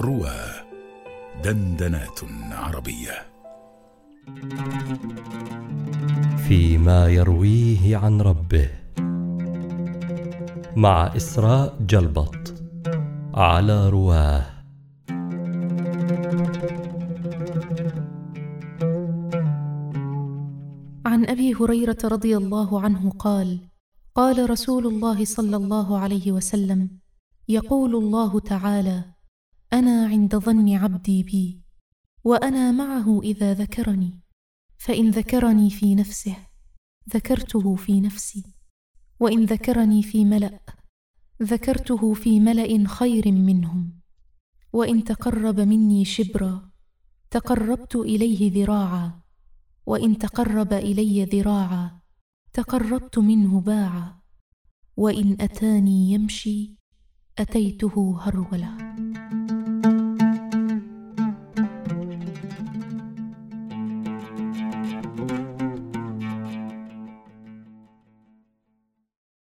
روى دندنات عربية. فيما يرويه عن ربه. مع إسراء جلبط على رواه. عن أبي هريرة رضي الله عنه قال قال رسول الله صلى الله عليه وسلم يقول الله تعالى أنا عند ظن عبدي بي وأنا معه إذا ذكرني فإن ذكرني في نفسه ذكرته في نفسي وإن ذكرني في ملأ ذكرته في ملأ خير منهم وإن تقرب مني شبرا تقربت إليه ذراعا وإن تقرب إلي ذراعا تقربت منه باعا وإن أتاني يمشي أتيته هرولا